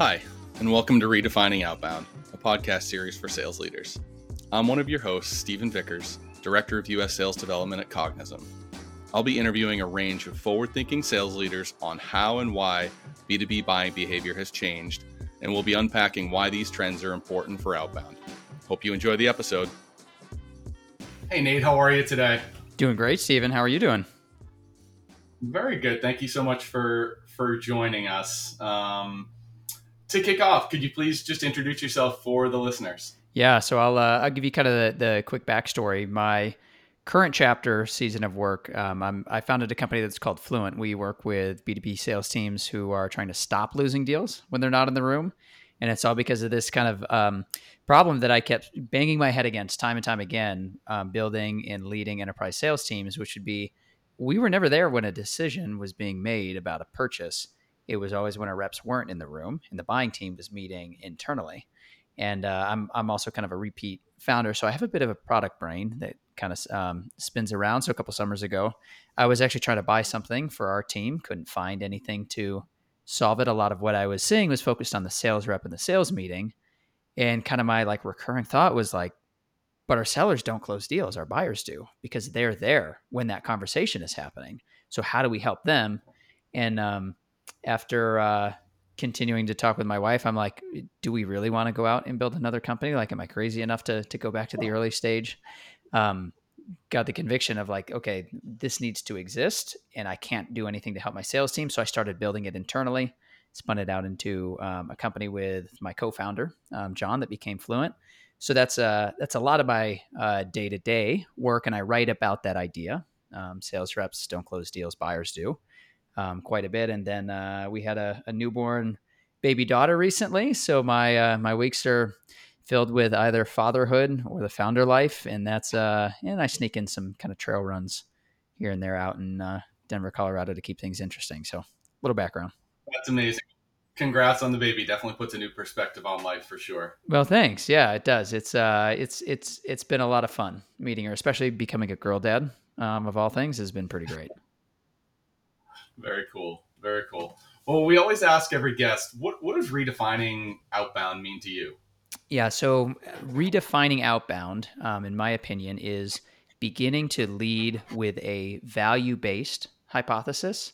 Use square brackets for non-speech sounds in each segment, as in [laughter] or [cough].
Hi, and welcome to Redefining Outbound, a podcast series for sales leaders. I'm one of your hosts, Stephen Vickers, Director of U.S. Sales Development at Cognizant. I'll be interviewing a range of forward thinking sales leaders on how and why B2B buying behavior has changed, and we'll be unpacking why these trends are important for outbound. Hope you enjoy the episode. Hey, Nate, how are you today? Doing great, Stephen. How are you doing? Very good. Thank you so much for for joining us. Um, to kick off, could you please just introduce yourself for the listeners? Yeah, so I'll uh, I'll give you kind of the, the quick backstory. My current chapter season of work, um, I founded a company that's called Fluint. We work with B2B sales teams who are trying to stop losing deals when they're not in the room. And it's all because of this kind of um, problem that I kept banging my head against time and time again, um, building and leading enterprise sales teams, which would be we were never there when a decision was being made about a purchase. It was always when our reps weren't in the room and the buying team was meeting internally. And uh, I'm I'm also kind of a repeat founder, so I have a bit of a product brain that kind of um, spins around. So a couple summers ago, I was actually trying to buy something for our team, couldn't find anything to solve it. A lot of what I was seeing was focused on the sales rep and the sales meeting, and kind of my like recurring thought was like, but our sellers don't close deals, our buyers do because they're there when that conversation is happening. So how do we help them? And um, after uh, continuing to talk with my wife, I'm like, do we really want to go out and build another company? Like, am I crazy enough to to go back to the early stage? Um, got the conviction of like, okay, this needs to exist, and I can't do anything to help my sales team. So I started building it internally, spun it out into um, a company with my co-founder um, John that became Fluint so that's uh, that's a lot of my day to day work, and I write about that idea. Um, sales reps don't close deals, buyers do, um, quite a bit. And then uh, we had a, a, newborn baby daughter recently, so my uh, my weeks are filled with either fatherhood or the founder life, and that's uh, and I sneak in some kind of trail runs here and there out in uh, Denver, Colorado to keep things interesting. So a little background. That's amazing congrats on the baby. Definitely puts a new perspective on life for sure. Well, thanks. Yeah, it does. It's uh, it's it's it's been a lot of fun meeting her, especially becoming a girl dad. Um, of all things, has been pretty great. Very cool. Very cool. Well, we always ask every guest, what what does redefining outbound mean to you? Yeah. So redefining outbound, um, in my opinion, is beginning to lead with a value based hypothesis.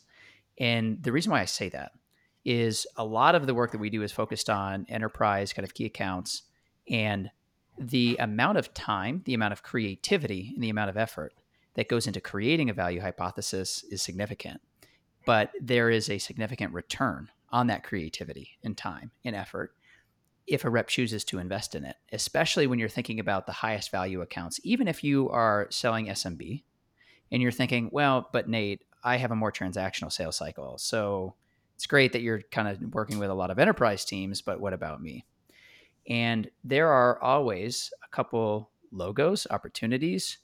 And the reason why I say that is a lot of the work that we do is focused on enterprise kind of key accounts and the amount of time, the amount of creativity, and the amount of effort that goes into creating a value hypothesis is significant. But there is a significant return on that creativity and time and effort if a rep chooses to invest in it, especially when you're thinking about the highest value accounts. Even if you are selling SMB and you're thinking, well, but Nate, I have a more transactional sales cycle. So it's great that you're kind of working with a lot of enterprise teams, but what about me? And there are always a couple logos, opportunities,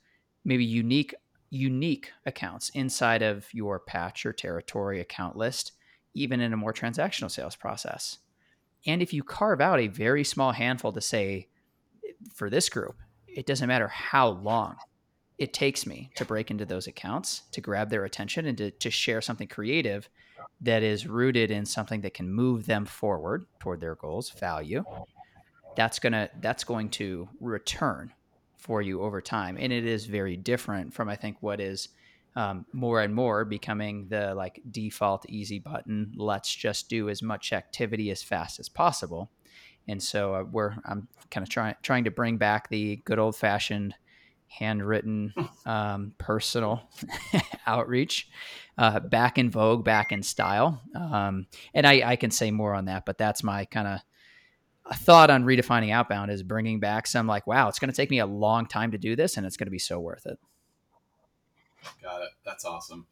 maybe unique unique accounts inside of your patch or territory account list, even in a more transactional sales process. And if you carve out a very small handful to say, for this group, it doesn't matter how long it takes me to break into those accounts, to grab their attention, and to, to share something creative that is rooted in something that can move them forward toward their goals, value, that's gonna that's going to return for you over time, and it is very different from I think what is um, more and more becoming the like default easy button. Let's just do as much activity as fast as possible, and so uh, we're I'm kind of trying trying to bring back the good old fashioned handwritten [laughs] um, personal [laughs] outreach uh, back in vogue, back in style. Um, and I, I, can say more on that, but that's my kind of thought on redefining outbound is bringing back some like, wow, it's going to take me a long time to do this and it's going to be so worth it. Got it. That's awesome.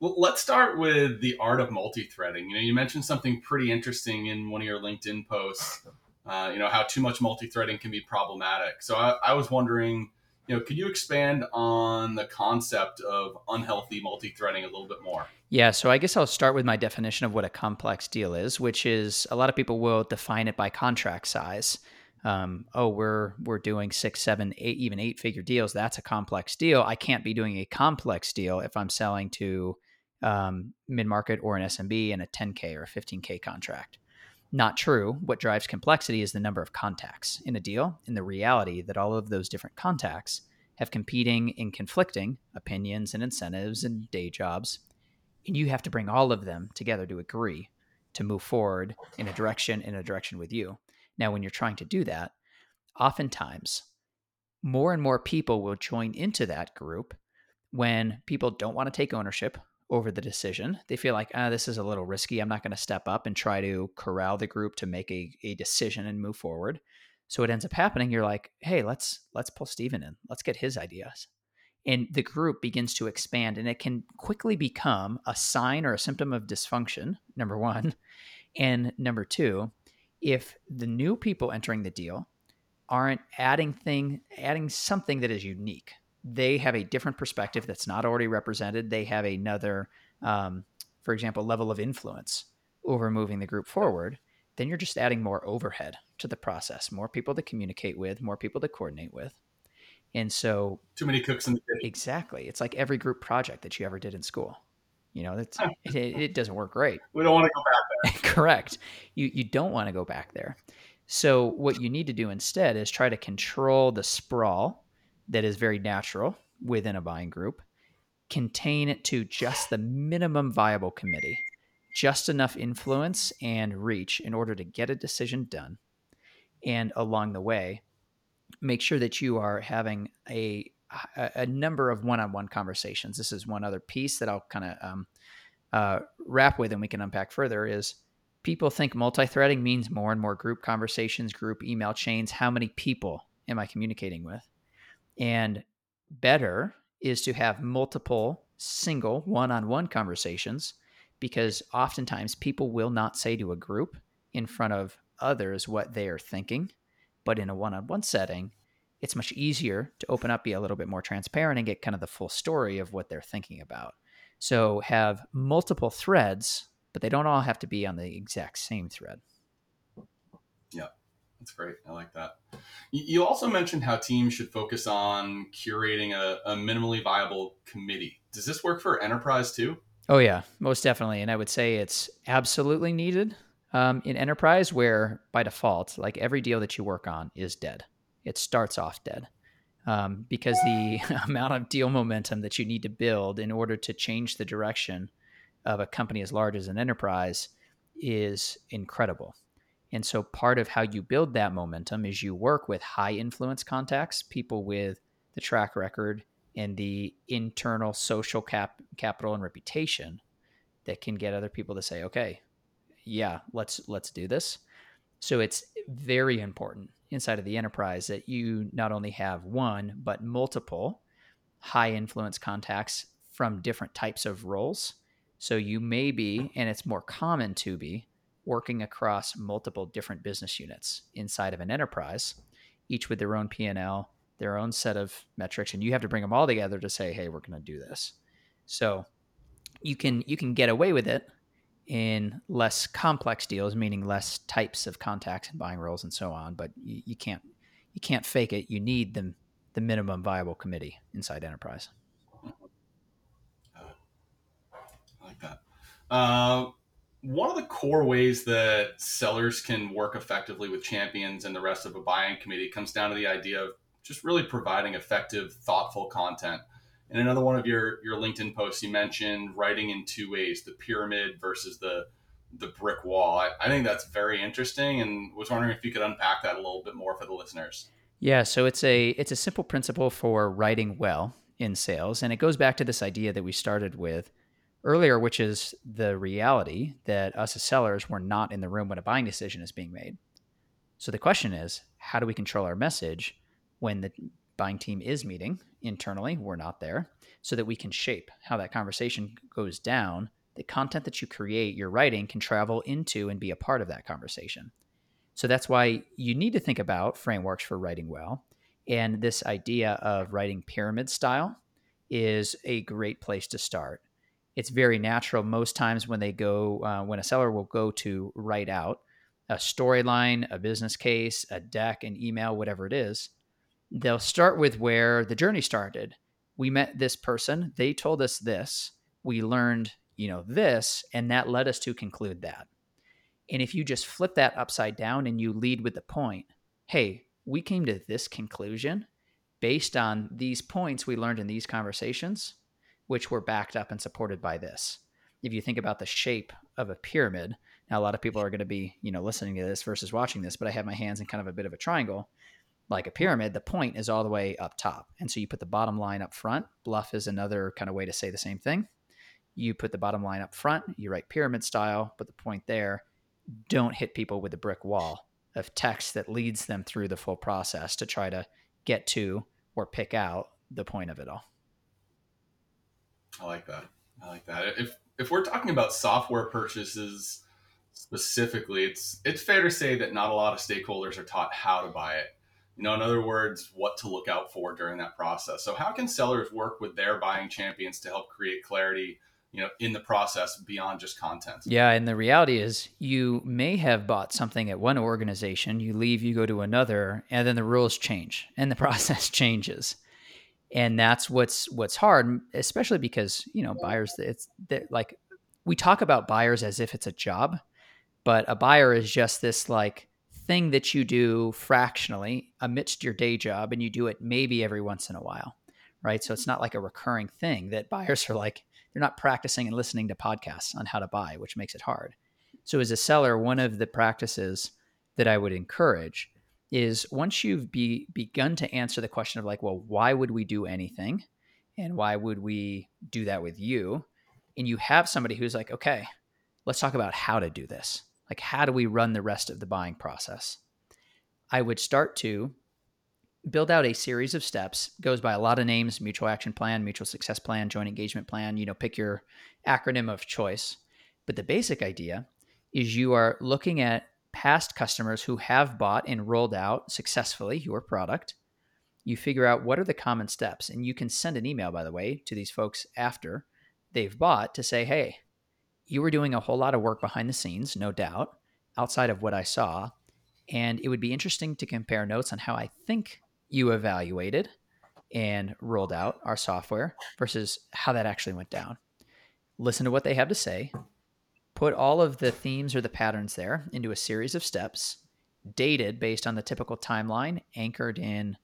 Well, let's start with the art of multi-threading. You know, you mentioned something pretty interesting in one of your LinkedIn posts. Uh, you know how too much multi-threading can be problematic. So I, I was wondering, you know, could you expand on the concept of unhealthy multi-threading a little bit more? Yeah, so I guess I'll start with my definition of what a complex deal is, which is a lot of people will define it by contract size. Um, oh, we're we're doing six, seven, eight, even eight-figure deals. That's a complex deal. I can't be doing a complex deal if I'm selling to um, mid-market or an SMB in a 10k or a 15k contract. Not true. What drives complexity is the number of contacts in a deal and the reality that all of those different contacts have competing and conflicting opinions and incentives and day jobs. And you have to bring all of them together to agree to move forward in a direction in a direction with you. Now, when you're trying to do that, oftentimes more and more people will join into that group when people don't want to take ownership over the decision. They feel like, ah, this is a little risky. I'm not going to step up and try to corral the group to make a, a decision and move forward. So what ends up happening, you're like, hey, let's let's pull Stephen in. Let's get his ideas. And the group begins to expand and it can quickly become a sign or a symptom of dysfunction, number one. And number two, if the new people entering the deal aren't adding thing adding something that is unique they have a different perspective that's not already represented. They have another, um, for example, level of influence over moving the group forward. Then you're just adding more overhead to the process, more people to communicate with, more people to coordinate with. And so, too many cooks in the kitchen. Exactly. It's like every group project that you ever did in school. You know, that's, [laughs] it, it doesn't work great. We don't want to go back there. [laughs] Correct. You, you don't want to go back there. So, what you need to do instead is try to control the sprawl that is very natural within a buying group, contain it to just the minimum viable committee, just enough influence and reach in order to get a decision done. And along the way, make sure that you are having a a, number of one-on-one conversations. This is one other piece that I'll kind of um, uh, wrap with, and we can unpack further. Is people think multi-threading means more and more group conversations, group email chains. How many people am I communicating with? And better is to have multiple single one on one conversations because oftentimes people will not say to a group in front of others what they are thinking. But in a one on one setting, it's much easier to open up, be a little bit more transparent, and get kind of the full story of what they're thinking about. So have multiple threads, but they don't all have to be on the exact same thread. That's great. I like that. You also mentioned how teams should focus on curating a, a, minimally viable committee. Does this work for enterprise too? Oh, yeah, most definitely. And I would say it's absolutely needed um, in enterprise, where by default, like every deal that you work on is dead. It starts off dead um, because the [laughs] amount of deal momentum that you need to build in order to change the direction of a company as large as an enterprise is incredible. And so part of how you build that momentum is you work with high influence contacts, people with the track record and the internal social cap capital and reputation that can get other people to say, "Okay, yeah, let's let's do this." So it's very important inside of the enterprise that you not only have one but multiple high influence contacts from different types of roles. So you may be, and it's more common to be, working across multiple different business units inside of an enterprise, each with their own P&L, their own set of metrics, and you have to bring them all together to say, "Hey, we're going to do this." So you can you can get away with it in less complex deals, meaning less types of contacts and buying roles and so on. But you, you can't you can't fake it. You need the the minimum viable committee inside enterprise. Uh, I like that. Uh, one of the core ways that sellers can work effectively with champions and the rest of a buying committee comes down to the idea of just really providing effective, thoughtful content. In another one of your your LinkedIn posts, you mentioned writing in two ways: the pyramid versus the the brick wall. I, I think that's very interesting, and was wondering if you could unpack that a little bit more for the listeners. Yeah, so it's a it's a simple principle for writing well in sales, and it goes back to this idea that we started with earlier, which is the reality that us as sellers were not in the room when a buying decision is being made. So the question is, how do we control our message when the buying team is meeting internally? We're not there, so that we can shape how that conversation goes down. The content that you create, your writing, can travel into and be a part of that conversation. So that's why you need to think about frameworks for writing well. And this idea of writing pyramid style is a great place to start it's very natural most times when they go uh, when a seller will go to write out a storyline a business case a deck an email whatever it is they'll start with where the journey started. We met this person they told us this we learned you know this and that led us to conclude that. And if you just flip that upside down and you lead with the point, hey, we came to this conclusion based on these points we learned in these conversations, which were backed up and supported by this. If you think about the shape of a pyramid, now a lot of people are going to be, you know, listening to this versus watching this, but I have my hands in kind of a bit of a triangle. Like a pyramid, the point is all the way up top. And so you put the bottom line up front. BLUF is another kind of way to say the same thing. You put the bottom line up front, you write pyramid style, put the point there. Don't hit people with a brick wall of text that leads them through the full process to try to get to or pick out the point of it all. I like that. I like that. If if we're talking about software purchases specifically, it's it's fair to say that not a lot of stakeholders are taught how to buy it. You know, in other words, what to look out for during that process. So how can sellers work with their buying champions to help create clarity you know in the process beyond just content yeah and the reality is you may have bought something at one organization you leave you go to another and then the rules change and the [laughs] process changes and that's what's what's hard especially because you know buyers it's like we talk about buyers as if it's a job but a buyer is just this like thing that you do fractionally amidst your day job and you do it maybe every once in a while right so it's not like a recurring thing that buyers are like they're not practicing and listening to podcasts on how to buy, which makes it hard. So, as a seller, one of the practices that I would encourage is once you've be, begun to answer the question of, like, well, why would we do anything? And why would we do that with you? And you have somebody who's like, okay, let's talk about how to do this. Like, how do we run the rest of the buying process? I would start to build out a series of steps goes by a lot of names mutual action plan mutual success plan joint engagement plan you know pick your acronym of choice but the basic idea is you are looking at past customers who have bought and rolled out successfully your product you figure out what are the common steps. And you can send an email by the way to these folks after they've bought to say hey you were doing a whole lot of work behind the scenes no doubt outside of what i saw. And it would be interesting to compare notes on how i think you evaluated and rolled out our software versus how that actually went down. Listen to what they have to say, put all of the themes or the patterns there into a series of steps, dated based on the typical timeline, anchored in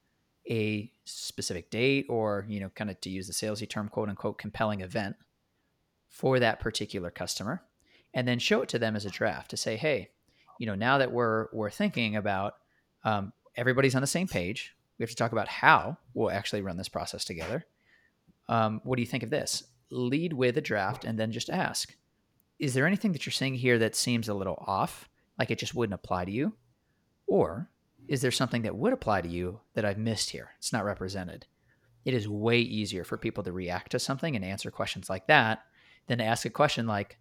a specific date or, you know, kind of to use the salesy term, quote unquote, compelling event for that particular customer. And then show it to them as a draft to say, hey, you know, now that we're we're thinking about um, everybody's on the same page, we have to talk about how we'll actually run this process together. Um, what do you think of this? Lead with a draft and then just ask Is there anything that you're saying here that seems a little off, like it just wouldn't apply to you? Or is there something that would apply to you that I've missed here? It's not represented. It is way easier for people to react to something and answer questions like that than to ask a question like,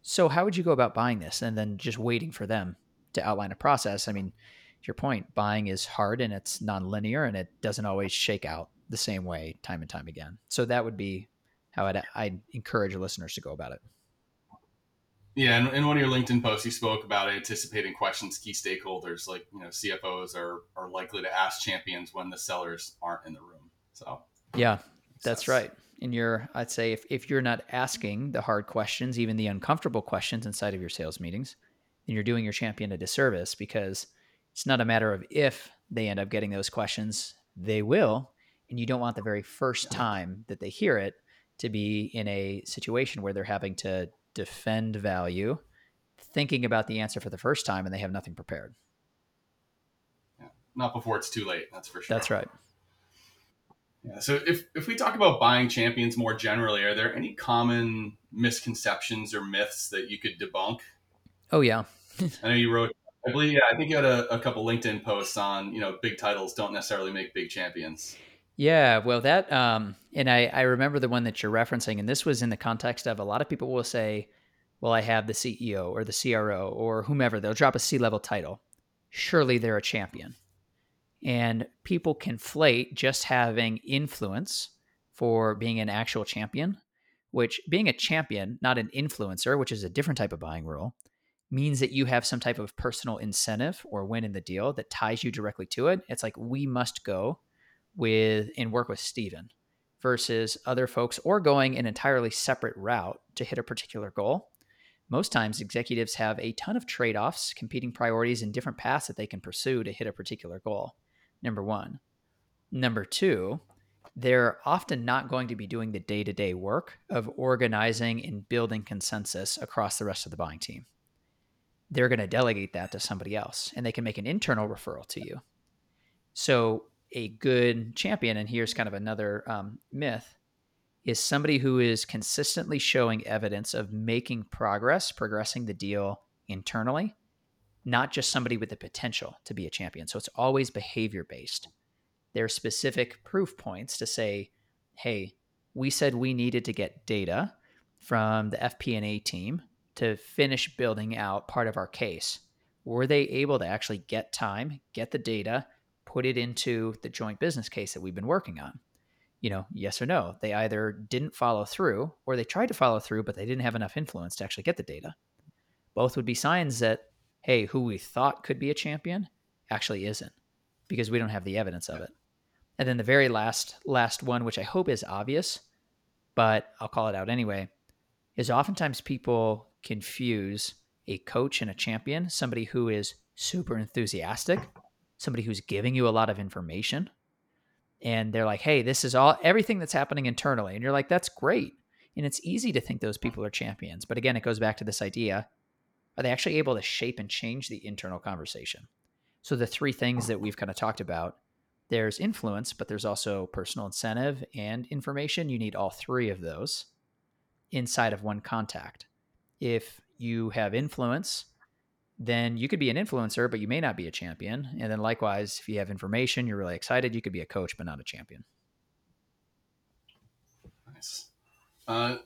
So, how would you go about buying this? And then just waiting for them to outline a process. I mean, to your point, buying is hard and it's nonlinear and it doesn't always shake out the same way time and time again. So that would be how I'd, I'd encourage listeners to go about it. Yeah, and in one of your LinkedIn posts, you spoke about anticipating questions key stakeholders like you know CFOs are are likely to ask champions when the sellers aren't in the room. So yeah, that's right. And you're, I'd say, if if you're not asking the hard questions, even the uncomfortable questions inside of your sales meetings, then you're doing your champion a disservice because it's not a matter of if they end up getting those questions, they will. And you don't want the very first time that they hear it to be in a situation where they're having to defend value, thinking about the answer for the first time, and they have nothing prepared. Yeah. Not before it's too late. That's for sure. That's right. Yeah. So if, if we talk about buying champions more generally, are there any common misconceptions or myths that you could debunk? Oh yeah. [laughs] I know you wrote I believe, yeah, I think you had a, a couple LinkedIn posts on, you know, big titles don't necessarily make big champions. Yeah, well, that, um, and I, I remember the one that you're referencing, and this was in the context of a lot of people will say, well, I have the CEO or the CRO or whomever, they'll drop a C level title. Surely they're a champion. And people conflate just having influence for being an actual champion, which being a champion, not an influencer, which is a different type of buying rule, means that you have some type of personal incentive or win in the deal that ties you directly to it. It's like we must go with and work with Stephen versus other folks or going an entirely separate route to hit a particular goal. most times executives have a ton of trade offs, competing priorities, and different paths that they can pursue to hit a particular goal. Number one. Number two, they're often not going to be doing the day to day work of organizing and building consensus across the rest of the buying team. They're going to delegate that to somebody else and they can make an internal referral to you. So, a good champion, and here's kind of another um, myth, is somebody who is consistently showing evidence of making progress, progressing the deal internally, not just somebody with the potential to be a champion. So it's always behavior based. There are specific proof points to say, hey, we said we needed to get data from the FP&A team to finish building out part of our case. Were they able to actually get time, get the data, put it into the joint business case that we've been working on? you know, yes or no. They either didn't follow through or they tried to follow through, but they didn't have enough influence to actually get the data. Both would be signs that, hey, who we thought could be a champion actually isn't because we don't have the evidence of it. And then the very last last one, which I hope is obvious, but I'll call it out anyway, is oftentimes people confuse a coach and a champion, somebody who is super enthusiastic, somebody who's giving you a lot of information, and they're like, "Hey, this is all everything that's happening internally," and you're like, "That's great." And it's easy to think those people are champions, but again, it goes back to this idea: are they actually able to shape and change the internal conversation? So the three things that we've kind of talked about. There's influence, but there's also personal incentive and information. You need all three of those inside of one contact. If you have influence, then you could be an influencer, but you may not be a champion. And then likewise, if you have information, you're really excited, you could be a coach, but not a champion. Nice. Uh,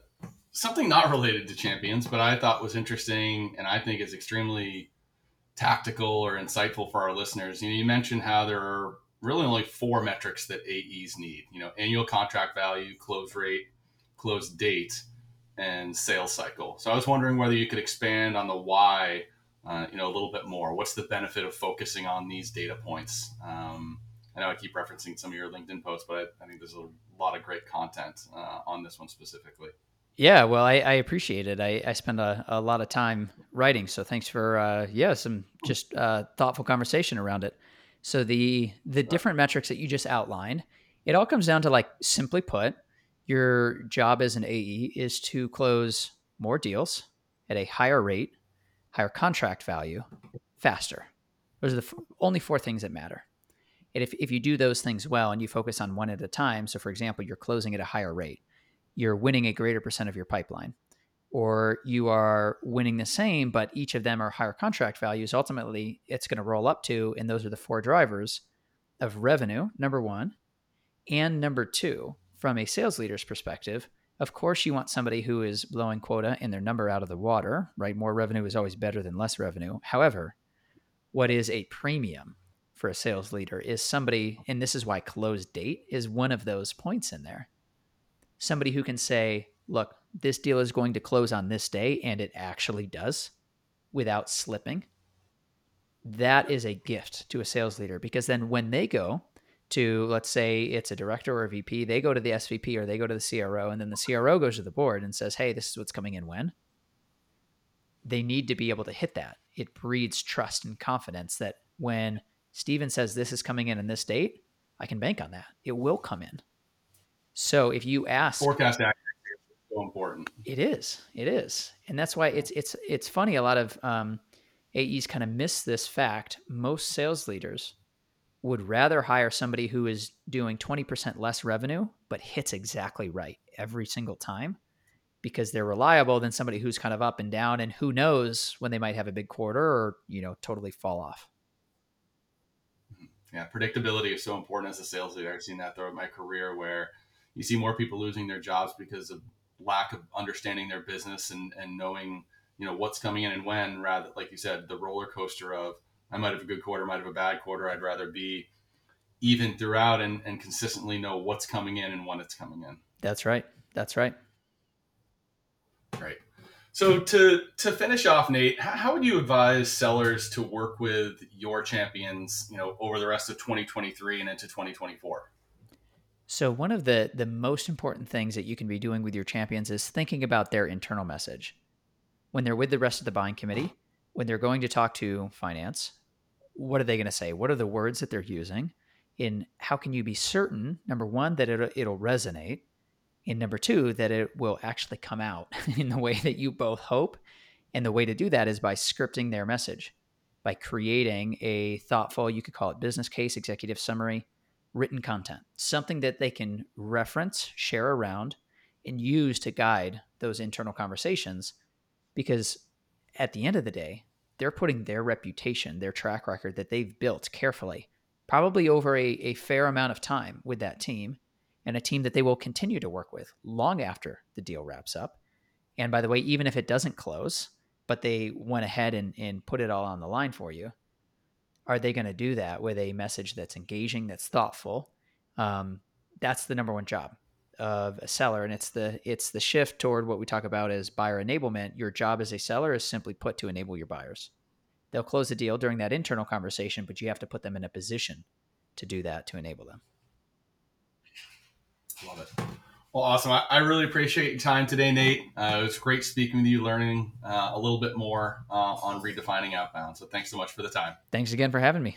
something not related to champions, but I thought was interesting and I think is extremely tactical or insightful for our listeners. You know, you mentioned how there are really only four metrics that AEs need, you know, annual contract value, close rate, close date, and sales cycle. So I was wondering whether you could expand on the why uh, you know, a little bit more? What's the benefit of focusing on these data points? Um, I know I keep referencing some of your LinkedIn posts, but I, I think there's a lot of great content uh, on this one specifically. Yeah, well, I, I appreciate it. I, I spend a, a lot of time writing, so thanks for uh, yeah some just uh, thoughtful conversation around it. So the the different metrics that you just outlined, it all comes down to like simply put, your job as an AE is to close more deals at a higher rate higher contract value, faster. Those are the f- only four things that matter. And if, if you do those things well and you focus on one at a time, so for example, you're closing at a higher rate, you're winning a greater percent of your pipeline, or you are winning the same, but each of them are higher contract values, ultimately it's going to roll up to, and those are the four drivers of revenue, number one. And number two, from a sales leader's perspective, of course, you want somebody who is blowing quota and their number out of the water, right? More revenue is always better than less revenue. However, what is a premium for a sales leader is somebody, and this is why close date is one of those points in there. Somebody who can say, look, this deal is going to close on this day, and it actually does without slipping. That is a gift to a sales leader because then when they go to let's say it's a director or a VP, they go to the SVP or they go to the CRO, and then the CRO goes to the board and says, "Hey, this is what's coming in when." They need to be able to hit that. It breeds trust and confidence that when Stephen says this is coming in in this date, I can bank on that. It will come in. So if you ask forecast accuracy is so important. It is. It is. And that's why it's it's it's funny a lot of um, AEs kind of miss this fact. Most sales leaders would rather hire somebody who is doing 20% less revenue but hits exactly right every single time because they're reliable than somebody who's kind of up and down and who knows when they might have a big quarter or you know totally fall off. Yeah predictability is so important as a sales leader. I've seen that throughout my career where you see more people losing their jobs because of lack of understanding their business and, and knowing you know what's coming in and when rather like you said the roller coaster of I might have a good quarter, might have a bad quarter. I'd rather be even throughout and, and consistently know what's coming in and when it's coming in. That's right. That's right. Great. So to to finish off, Nate, how would you advise sellers to work with your champions, you know, over the rest of 2023 and into 2024? So one of the the most important things that you can be doing with your champions is thinking about their internal message. when they're with the rest of the buying committee, when they're going to talk to finance, what are they going to say? What are the words that they're using? In how can you be certain, number one, that it'll, it'll resonate, and number two, that it will actually come out [laughs] in the way that you both hope. And the way to do that is by scripting their message, by creating a thoughtful, you could call it business case, executive summary, written content, something that they can reference, share around, and use to guide those internal conversations. Because at the end of the day, they're putting their reputation, their track record that they've built carefully, probably over a, a fair amount of time with that team, and a team that they will continue to work with long after the deal wraps up. And by the way, even if it doesn't close, but they went ahead and, and put it all on the line for you, are they going to do that with a message that's engaging, that's thoughtful? Um, that's the number one job of a seller, and it's the it's the shift toward what we talk about as buyer enablement. Your job as a seller is simply put to enable your buyers. They'll close the deal during that internal conversation, but you have to put them in a position to do that to enable them. Love it. Well, awesome. I, I really appreciate your time today, Nate. Uh, it was great speaking with you, learning uh, a little bit more uh, on redefining outbound. So thanks so much for the time. Thanks again for having me.